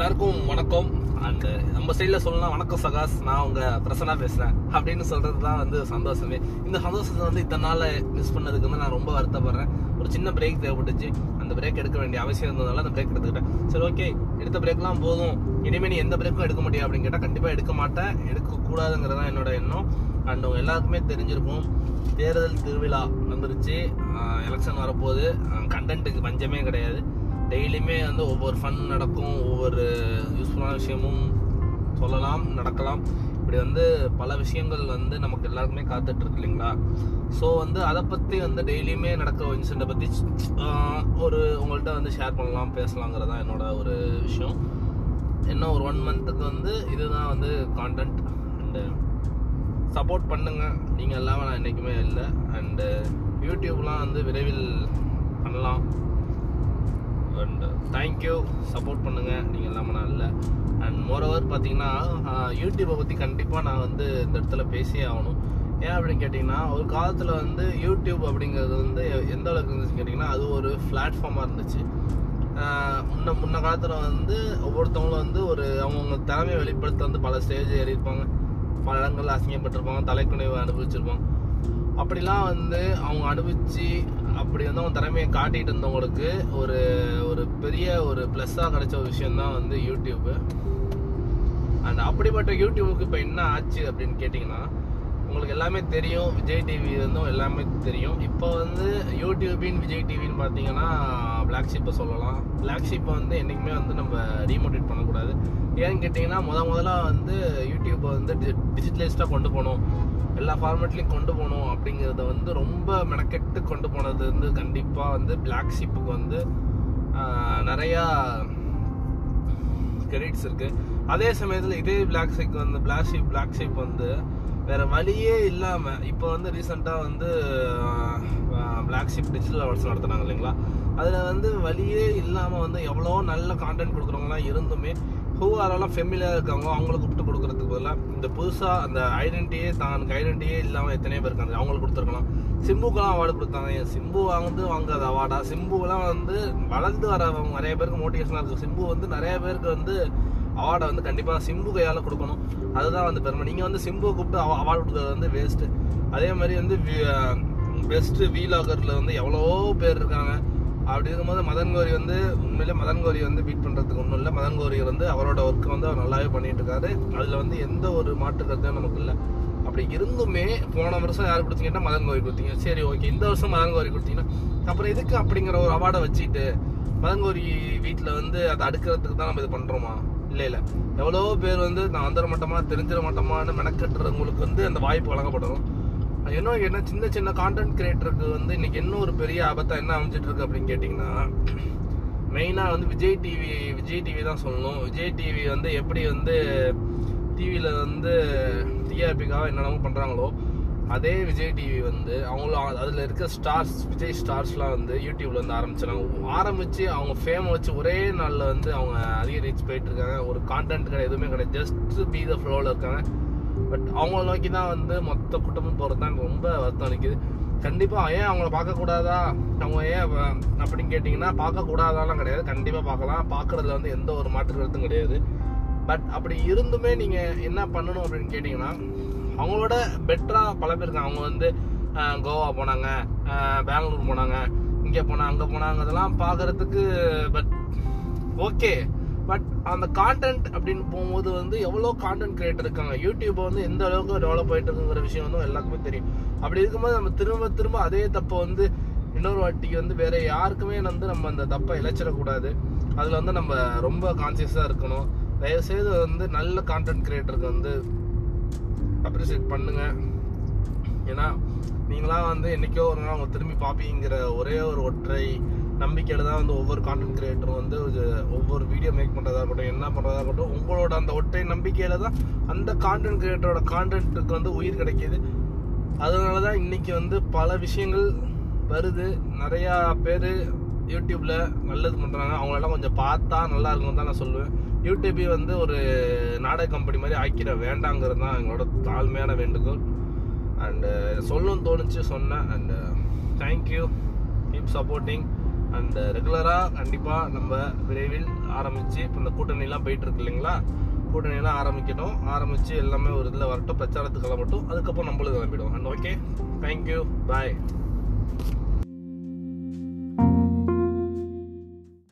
எல்லாருக்கும் வணக்கம். அண்ட் நம்ம சைடில் சொல்லலாம் வணக்கம் சகாஸ் நான் உங்க பிரசனா பேசுறேன். அப்படின்னு சொல்றது தான் வந்து சந்தோஷமே. இந்த சந்தோஷத்தை வந்து இத்தனை நாள் மிஸ் பண்ணதுக்கு வந்து நான் ரொம்ப வருத்தப்படுறேன். ஒரு சின்ன பிரேக் தேவைப்பட்டுச்சு. அந்த பிரேக் எடுக்க வேண்டிய அவசியம் இருந்ததுனால அந்த பிரேக் எடுத்துக்கிட்டேன். சரி ஓகே எடுத்த பிரேக்லாம் போதும். இனிமேல் நீ எந்த பிரேக்கும் எடுக்க முடியும் அப்படின்னு கேட்டால் கண்டிப்பாக எடுக்க மாட்டேன். எடுக்கக்கூடாதுங்கிறது தான் என்னோட எண்ணம். அண்ட் உங்க எல்லாருக்குமே தெரிஞ்சிருக்கும். தேர்தல் திருவிழா வந்துருச்சு. எலெக்ஷன் வரப்போகுது. கண்டென்ட்டுக்கு பஞ்சமே கிடையாது. டெய்லியுமே வந்து ஒவ்வொரு ஃபன் நடக்கும் ஒவ்வொரு யூஸ்ஃபுல்லான விஷயமும் சொல்லலாம் நடக்கலாம். இப்படி வந்து பல விஷயங்கள் வந்து நமக்கு எல்லாருக்குமே காத்துட்ருக்கு இல்லைங்களா? ஸோ வந்து அதை பற்றி வந்து டெய்லியுமே நடக்கிற இன்சிடெண்ட்டை பற்றி ஒரு உங்கள்கிட்ட வந்து ஷேர் பண்ணலாம் பேசலாங்கிறது தான் என்னோட ஒரு விஷயம். இன்னும் ஒரு ஒன் மந்த்துக்கு வந்து இதுதான் வந்து கான்டென்ட் அண்டு சப்போர்ட் பண்ணுங்க. நீங்கள் இல்லாமல் நான் என்றைக்குமே இல்லை. அண்டு யூடியூப்லாம் வந்து விரைவில் பண்ணலாம். அண்ட் தேங்க்யூ uh, சப்போர்ட் பண்ணுங்கள் நீங்கள் இல்லாமல் நான் இல்லை. அண்ட் மோரோவர் பார்த்தீங்கன்னா யூடியூப்பை பற்றி கண்டிப்பாக நான் வந்து இந்த இடத்துல பேசியே ஆகணும். ஏன் அப்படின்னு கேட்டிங்கன்னா ஒரு காலத்தில் வந்து யூடியூப் அப்படிங்கிறது வந்து எந்த அளவுக்கு இருந்துச்சு கேட்டிங்கன்னா அது ஒரு பிளாட்ஃபார்மாக இருந்துச்சு. முன்ன முன்ன காலத்தில் வந்து ஒவ்வொருத்தவங்களும் வந்து ஒரு அவங்கவுங்க திறமையை வெளிப்படுத்த வந்து பல ஸ்டேஜ் ஏறியிருப்பாங்க பல இடங்கள்ல அசிங்கப்பட்டிருப்பாங்க தலைக்குனைவை அனுபவிச்சிருப்பாங்க. அப்படிலாம் வந்து அவங்க அனுபவிச்சு அப்படி வந்து அவங்க திறமையை காட்டிகிட்டு இருந்தவங்களுக்கு ஒரு ஒரு பெரிய ஒரு ப்ளஸ்ஸாக கிடைச்ச ஒரு விஷயந்தான் வந்து யூடியூப்பு அண்ட் அப்படிப்பட்ட யூடியூபுக்கு இப்போ என்ன ஆச்சு அப்படின்னு கேட்டிங்கன்னா உங்களுக்கு எல்லாமே தெரியும். விஜய் டிவி இருந்தும் எல்லாமே தெரியும். இப்போ வந்து யூடியூபின் விஜய் டிவின்னு பார்த்தீங்கன்னா பிளாக் ஷிப்பை சொல்லலாம். பிளாக் ஷிப்பை வந்து என்றைக்குமே வந்து நம்ம ரீமோட்டேட் பண்ணக்கூடாது. ஏன்னு கேட்டிங்கன்னா முத முதல்ல வந்து யூடியூப்பை வந்து டிஜிட்டலைஸ்டாக கொண்டு போகணும். எல்லா ஃபார்மேட்லையும் கொண்டு போகணும் அப்படிங்கிறத வந்து ரொம்ப மெனக்கெட்டு கொண்டு போனது வந்து கண்டிப்பாக வந்து பிளாக் ஷிப்புக்கு வந்து நிறையா கிரெடிட்ஸ் இருக்குது அதே சமயத்தில் இதே பிளாக் ஷிப் வந்து பிளாக் ஷிப் பிளாக் ஷிப் வந்து வேற வழியே இல்லாம இப்போ வந்து ரீசெண்டாக வந்து பிளாக் ஷிப் டிஜிட்டல் அவார்ட்ஸ் நடத்துனாங்க இல்லைங்களா? அதில் வந்து வழியே இல்லாமல் வந்து எவ்வளோ நல்ல கான்டென்ட் கொடுக்குறவங்களாம் இருந்துமே ஹூ ஆரெல்லாம் ஃபெமிலியாக இருக்காங்க அவங்கள கூப்பிட்டு கொடுக்குறதுக்கு பதிலாக இந்த புதுசாக அந்த ஐடென்டிட்டியே தனக்கு ஐடென்டிட்டியே இல்லாமல் எத்தனையோ பேர் இருக்காங்க. அவங்களுக்கு கொடுத்துருக்கலாம். சிம்புக்கெல்லாம் அவார்டு கொடுத்தாங்க. என் சிம்பு வாங்குறது வாங்காத அவார்டா சிம்புலாம் வந்து வளர்ந்து வரவங்க நிறைய பேருக்கு மோட்டிவேஷனாக இருக்குது சிம்பு வந்து நிறைய பேருக்கு வந்து அவார்டை வந்து கண்டிப்பாக சிம்பு கையால் கொடுக்கணும். அதுதான் வந்து பெருமை. நீங்கள் வந்து சிம்புவை கூப்பிட்டு அவார்டு கொடுக்கறது வந்து வேஸ்ட்டு அதே மாதிரி வந்து பெஸ்ட்டு வீலாகரில் வந்து எவ்வளோ பேர் இருக்காங்க. அப்படி இருக்கும்போது மதன் கோரி வந்து உண்மையிலே மதன் கோரி வந்து பீட் பண்ணுறதுக்கு ஒன்றும் இல்லை. மதன் கோரி வந்து அவரோட ஒர்க்கை வந்து அவர் நல்லாவே பண்ணிட்டு இருக்காரு. அதில் வந்து எந்த ஒரு மாற்று கருத்தையும் நமக்கு இல்லை. அப்படி இருந்துமே போன வருஷம் யார் கொடுத்தீங்கன்னா மதன் கோரி கொடுத்தீங்க. சரி ஓகே இந்த வருஷம் மதன் கோரி கொடுத்தீங்கன்னா. அப்புறம் எதுக்கு அப்படிங்கிற ஒரு அவார்டை வச்சுட்டு மதன் கோரி வீட்டில் வந்து அதை அடுக்கிறதுக்கு தான் நம்ம இது பண்ணுறோமா இல்லை இல்லை. எவ்வளோ பேர் வந்து நான் வந்துட மாட்டோமா தெரிஞ்சிட மாட்டோமான்னு மெனக்கட்டுறவங்களுக்கு வந்து அந்த வாய்ப்பு வழங்கப்படணும் என்ன என்ன சின்ன சின்ன கான்டென்ட் கிரியேட்டருக்கு வந்து இன்னைக்கு என்ன ஒரு பெரிய ஆபத்தாக என்ன அமைஞ்சிட்டு இருக்கு அப்படின்னு கேட்டிங்கன்னா மெயினாக வந்து விஜய் டிவி விஜய் டிவி தான் சொல்லணும். விஜய் டிவி வந்து எப்படி வந்து டிவியில் வந்து டிஆர்பிக்காக என்னென்னமோ பண்ணுறாங்களோ அதே விஜய் டிவி வந்து அவங்களும் அதில் இருக்க ஸ்டார்ஸ் விஜய் ஸ்டார்ஸ்லாம் வந்து யூடியூப்ல வந்து ஆரம்பிச்சிடாங்க ஆரம்பிச்சு அவங்க ஃபேமை வச்சு ஒரே நாளில் வந்து அவங்க அதிக ரீச் போயிட்டு இருக்காங்க. ஒரு கான்டென்ட் கிடையாது எதுவுமே கிடையாது. ஜஸ்ட் பி த ஃப்ளோவில் இருக்காங்க. பட் அவங்கள நோக்கி தான் வந்து மொத்த கூட்டமும் போகிறது தான் ரொம்ப வருத்தம் அளிக்குது. கண்டிப்பாக ஏன் அவங்கள பார்க்கக்கூடாதா அவங்க ஏன் அப்படின்னு கேட்டிங்கன்னா பார்க்கக்கூடாதாலாம் கிடையாது. கண்டிப்பாக பார்க்கலாம். பார்க்குறதுல வந்து எந்த ஒரு மாற்று கருத்தும் கிடையாது. பட் அப்படி இருந்துமே நீங்கள் என்ன பண்ணணும் அப்படின்னு கேட்டிங்கன்னா அவங்களோட பெட்டராக பல பேர் இருக்காங்க அவங்க வந்து கோவா போனாங்க பெங்களூர் போனாங்க இங்கே போனாங்க அங்கே போனாங்க இதெல்லாம் பார்க்கறதுக்கு பட் ஓகே பட் அந்த கான்டென்ட் அப்படின்னு போகும்போது வந்து எவ்வளோ கான்டென்ட் கிரியேட்டர் இருக்காங்க? யூடியூப்பை வந்து எந்த அளவுக்கு டெவலப் ஆயிட்டு இருக்குங்கிற விஷயம் வந்து எல்லாருக்குமே தெரியும். அப்படி இருக்கும்போது நம்ம திரும்ப திரும்ப அதே தப்பை வந்து இன்னொரு வாட்டிக்கு வந்து வேற யாருக்குமே வந்து நம்ம அந்த தப்பை இழைச்சிடக்கூடாது. அதில் வந்து நம்ம ரொம்ப கான்சியஸாக இருக்கணும். தயவுசெய்து வந்து நல்ல கான்டென்ட் கிரியேட்டருக்கு வந்து அப்ரிசியேட் பண்ணுங்க. ஏன்னா நீங்களாம் வந்து என்னைக்கோ ஒரு நாள் அவங்க திரும்பி பார்ப்பீங்கிற ஒரே ஒரு ஒற்றை நம்பிக்கையில் தான் வந்து ஒவ்வொரு கான்டென்ட் கிரியேட்டரும் வந்து ஒவ்வொரு வீடியோ மேக் பண்ணுறதா இருக்கட்டும் என்ன பண்ணுறதா இருக்கட்டும் உங்களோட அந்த ஒற்றை நம்பிக்கையில் தான் அந்த கான்டென்ட் கிரியேட்டரோட கான்டென்ட்டுக்கு வந்து உயிர் கிடைக்கிது. அதனால தான் இன்னைக்கு வந்து பல விஷயங்கள் வருது. நிறையா பேர் யூடியூப்பில் நல்லது பண்ணுறாங்க அவங்களெல்லாம் கொஞ்சம் பார்த்தா நல்லா இருக்கும் தான் நான் சொல்லுவேன். யூடிபி வந்து ஒரு நாடக கம்பெனி மாதிரி ஆக்கிட வேண்டாங்கிறது தான் எங்களோட தாழ்மையான வேண்டுகோள். அண்டு uh, சொல்லணும்னு தோணுச்சு சொன்னேன். And thank you keep supporting and ரெகுலராக கண்டிப்பாக நம்ம விரைவில் ஆரம்பித்து இப்போ இந்த கூட்டணிலாம் போயிட்டுருக்கு இல்லைங்களா? கூட்டணியெல்லாம் ஆரம்பிக்கட்டும். ஆரம்பித்து எல்லாமே ஒரு இதில் வரட்டும். பிரச்சாரத்துக்கு கிளம்பட்டும் அதுக்கப்புறம் நம்மளும் கிளம்பிடுவோம். And okay thank you bye